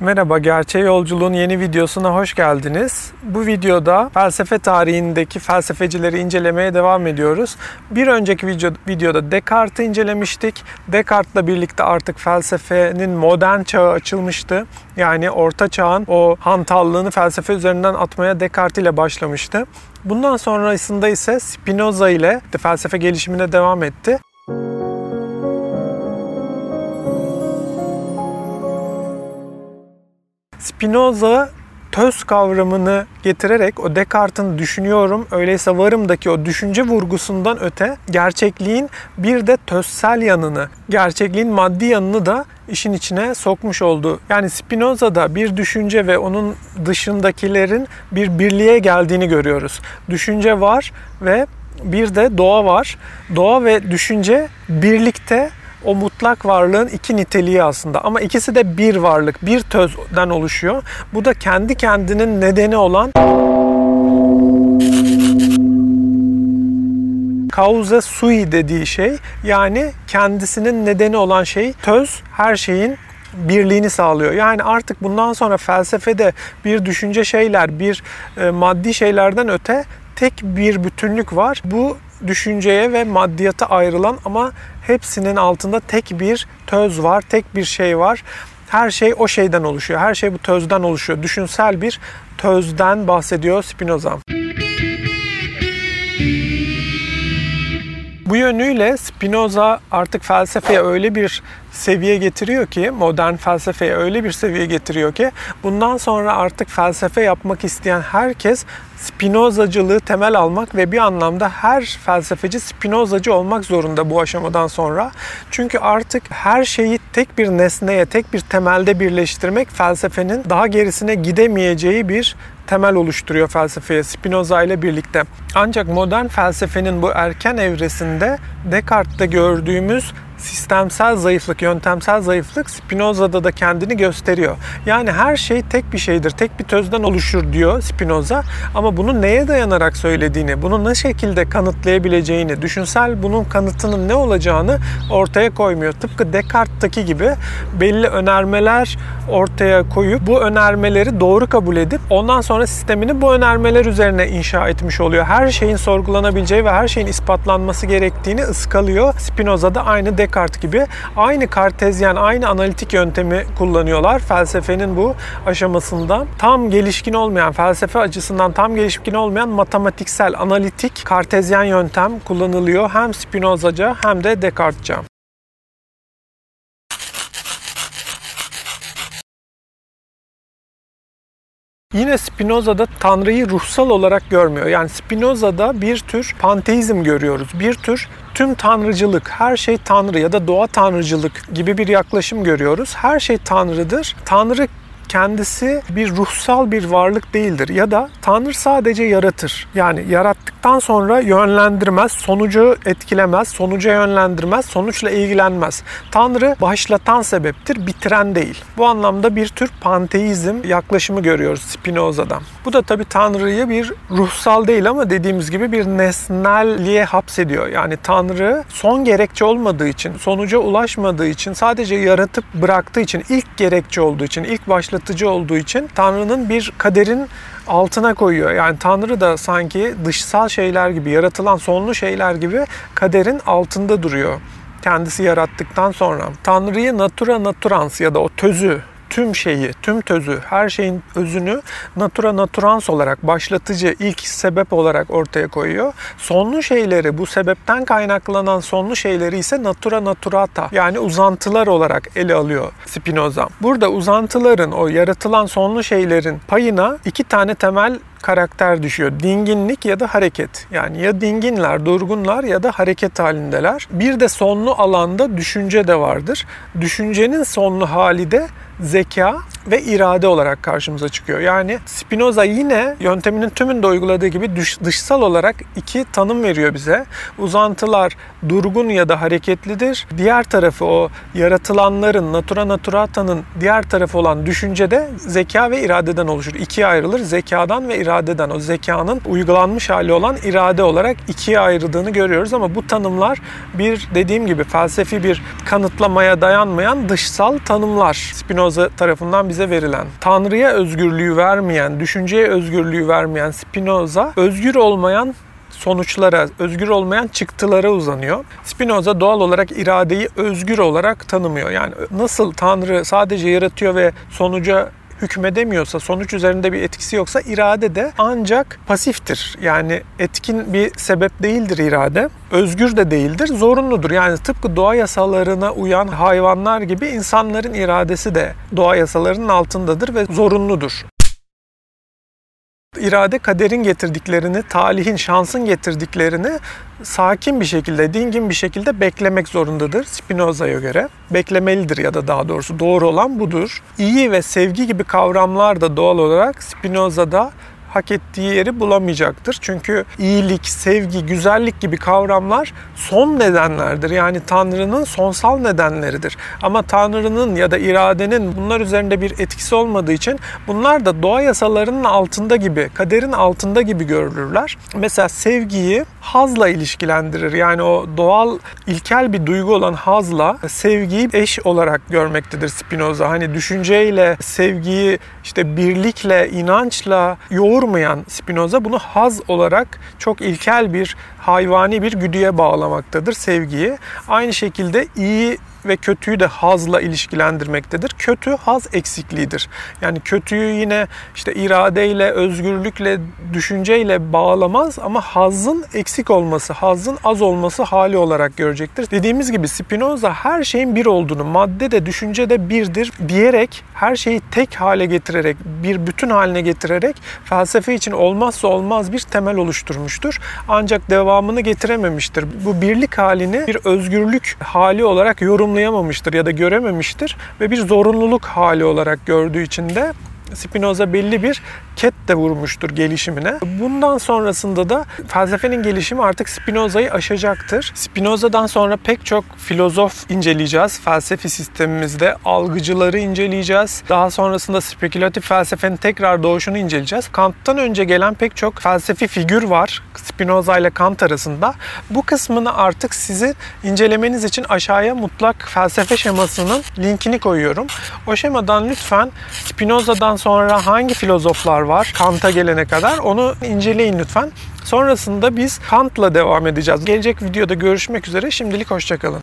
Merhaba, Gerçeğe Yolculuğun yeni videosuna hoş geldiniz. Bu videoda felsefe tarihindeki felsefecileri incelemeye devam ediyoruz. Bir önceki video, videoda Descartes'i incelemiştik. Descartes'la birlikte artık felsefenin modern çağı açılmıştı. Yani orta çağın o hantallığını felsefe üzerinden atmaya Descartes ile başlamıştı. Bundan sonrasında ise Spinoza ile felsefe gelişimine devam etti. Spinoza töz kavramını getirerek o Descartes'in düşünüyorum öyleyse varımdaki o düşünce vurgusundan öte gerçekliğin bir de tözsel yanını, gerçekliğin maddi yanını da işin içine sokmuş oldu. Yani Spinoza'da bir düşünce ve onun dışındakilerin bir birliğe geldiğini görüyoruz. Düşünce var ve bir de doğa var. Doğa ve düşünce birlikte o mutlak varlığın iki niteliği aslında. Ama ikisi de bir varlık, bir tözden oluşuyor. Bu da kendi kendinin nedeni olan causa sui dediği şey. Yani kendisinin nedeni olan şey töz her şeyin birliğini sağlıyor. Yani artık bundan sonra felsefede bir düşünce şeyler, bir e, maddi şeylerden öte tek bir bütünlük var. Bu düşünceye ve maddiyata ayrılan ama hepsinin altında tek bir töz var, tek bir şey var. Her şey o şeyden oluşuyor. Her şey bu tözden oluşuyor. Düşünsel bir tözden bahsediyor Spinoza. Bu yönüyle Spinoza artık felsefeye öyle bir seviye getiriyor ki, modern felsefeye öyle bir seviye getiriyor ki bundan sonra artık felsefe yapmak isteyen herkes Spinozacılığı temel almak ve bir anlamda her felsefeci Spinozacı olmak zorunda bu aşamadan sonra. Çünkü artık her şeyi tek bir nesneye, tek bir temelde birleştirmek felsefenin daha gerisine gidemeyeceği bir temel oluşturuyor felsefeye Spinoza ile birlikte. Ancak modern felsefenin bu erken evresinde Descartes'te gördüğümüz sistemsel zayıflık, yöntemsel zayıflık Spinoza'da da kendini gösteriyor. Yani her şey tek bir şeydir, tek bir tözden oluşur diyor Spinoza. Ama bunu neye dayanarak söylediğini, bunu ne şekilde kanıtlayabileceğini, düşünsel bunun kanıtının ne olacağını ortaya koymuyor. Tıpkı Descartes'taki gibi belli önermeler ortaya koyup bu önermeleri doğru kabul edip ondan sonra sistemini bu önermeler üzerine inşa etmiş oluyor. Her şeyin sorgulanabileceği ve her şeyin ispatlanması gerektiğini ıskalıyor. Spinoza da aynı Descartes Gibi aynı kartezyen, aynı analitik yöntemi kullanıyorlar. Felsefenin bu aşamasında tam gelişkin olmayan, felsefe açısından tam gelişkin olmayan matematiksel, analitik, kartezyen yöntem kullanılıyor. Hem Spinozac'a hem de Descartes'ca. Yine Spinoza'da Tanrı'yı ruhsal olarak görmüyor. Yani Spinoza'da bir tür panteizm görüyoruz. Bir tür tüm tanrıcılık, her şey tanrı ya da doğa tanrıcılık gibi bir yaklaşım görüyoruz. Her şey tanrıdır. Tanrı kendisi bir ruhsal bir varlık değildir ya da Tanrı sadece yaratır. Yani yarattıktan sonra yönlendirmez, sonucu etkilemez, sonuca yönlendirmez, sonuçla ilgilenmez. Tanrı başlatan sebeptir, bitiren değil. Bu anlamda bir tür panteizm yaklaşımı görüyoruz Spinoza'dan. Bu da tabi Tanrı'yı bir ruhsal değil ama dediğimiz gibi bir nesnelliğe hapsediyor. Yani Tanrı son gerekçe olmadığı için, sonuca ulaşmadığı için, sadece yaratıp bıraktığı için, ilk gerekçe olduğu için, ilk başlatıcı yaratıcı olduğu için Tanrı'nın bir kaderin altına koyuyor. Yani Tanrı da sanki dışsal şeyler gibi, yaratılan sonlu şeyler gibi kaderin altında duruyor kendisi yarattıktan sonra. Tanrı'yı natura naturans ya da o tözü tüm şeyi, tüm tözü, her şeyin özünü natura naturans olarak, başlatıcı, ilk sebep olarak ortaya koyuyor. Sonlu şeyleri, bu sebepten kaynaklanan sonlu şeyleri ise natura naturata yani uzantılar olarak ele alıyor Spinoza. Burada uzantıların, o yaratılan sonlu şeylerin payına iki tane temel karakter düşüyor. Dinginlik ya da hareket. Yani ya dinginler, durgunlar ya da hareket halindeler. Bir de sonlu alanda düşünce de vardır. Düşüncenin sonlu hali de zeka ve irade olarak karşımıza çıkıyor. Yani Spinoza yine yönteminin tümünde uyguladığı gibi dış, dışsal olarak iki tanım veriyor bize. Uzantılar durgun ya da hareketlidir. Diğer tarafı o yaratılanların, natura naturata'nın diğer tarafı olan düşüncede zeka ve iradeden oluşur. İkiye ayrılır. Zekadan ve iradeden. O zekanın uygulanmış hali olan irade olarak ikiye ayrıldığını görüyoruz ama bu tanımlar bir dediğim gibi felsefi bir kanıtlamaya dayanmayan dışsal tanımlar. Spinoza tarafından bize verilen, Tanrı'ya özgürlüğü vermeyen, düşünceye özgürlüğü vermeyen Spinoza, özgür olmayan sonuçlara, özgür olmayan çıktılara uzanıyor. Spinoza doğal olarak iradeyi özgür olarak tanımıyor. Yani nasıl Tanrı sadece yaratıyor ve sonuca hükmedemiyorsa, sonuç üzerinde bir etkisi yoksa irade de ancak pasiftir. Yani etkin bir sebep değildir irade. Özgür de değildir, zorunludur. Yani tıpkı doğa yasalarına uyan hayvanlar gibi insanların iradesi de doğa yasalarının altındadır ve zorunludur. İrade kaderin getirdiklerini, talihin, şansın getirdiklerini sakin bir şekilde, dingin bir şekilde beklemek zorundadır Spinoza'ya göre. Beklemelidir ya da daha doğrusu doğru olan budur. İyi ve sevgi gibi kavramlar da doğal olarak Spinoza'da hak ettiği yeri bulamayacaktır. Çünkü iyilik, sevgi, güzellik gibi kavramlar son nedenlerdir. Yani Tanrı'nın sonsal nedenleridir. Ama Tanrı'nın ya da iradenin bunlar üzerinde bir etkisi olmadığı için bunlar da doğa yasalarının altında gibi, kaderin altında gibi görülürler. Mesela sevgiyi hazla ilişkilendirir. Yani o doğal, ilkel bir duygu olan hazla sevgiyi eş olarak görmektedir Spinoza. Hani düşünceyle, sevgiyi işte birlikle, inançla yoğurmayan Spinoza bunu haz olarak çok ilkel bir hayvani bir güdüye bağlamaktadır sevgiyi. Aynı şekilde iyi ve kötüyü de hazla ilişkilendirmektedir. Kötü haz eksikliğidir. Yani kötüyü yine işte iradeyle, özgürlükle, düşünceyle bağlamaz ama hazın eksik olması, hazın az olması hali olarak görecektir. Dediğimiz gibi Spinoza her şeyin bir olduğunu, madde de düşünce de birdir diyerek her şeyi tek hale getirerek, bir bütün haline getirerek felsefe için olmazsa olmaz bir temel oluşturmuştur. Ancak devamını getirememiştir. Bu birlik halini bir özgürlük hali olarak yorum yorumlayamamıştır ya da görememiştir ve bir zorunluluk hali olarak gördüğü için de Spinoza belli bir ket de vurmuştur gelişimine. Bundan sonrasında da felsefenin gelişimi artık Spinoza'yı aşacaktır. Spinoza'dan sonra pek çok filozof inceleyeceğiz. Felsefi sistemimizde algıcıları inceleyeceğiz. Daha sonrasında spekülatif felsefenin tekrar doğuşunu inceleyeceğiz. Kant'tan önce gelen pek çok felsefi figür var Spinoza ile Kant arasında. Bu kısmını artık sizi incelemeniz için aşağıya mutlak felsefe şemasının linkini koyuyorum. O şemadan lütfen Spinoza'dan sonra hangi filozoflar var Kant'a gelene kadar onu inceleyin lütfen. Sonrasında biz Kant'la devam edeceğiz. Gelecek videoda görüşmek üzere. Şimdilik hoşçakalın.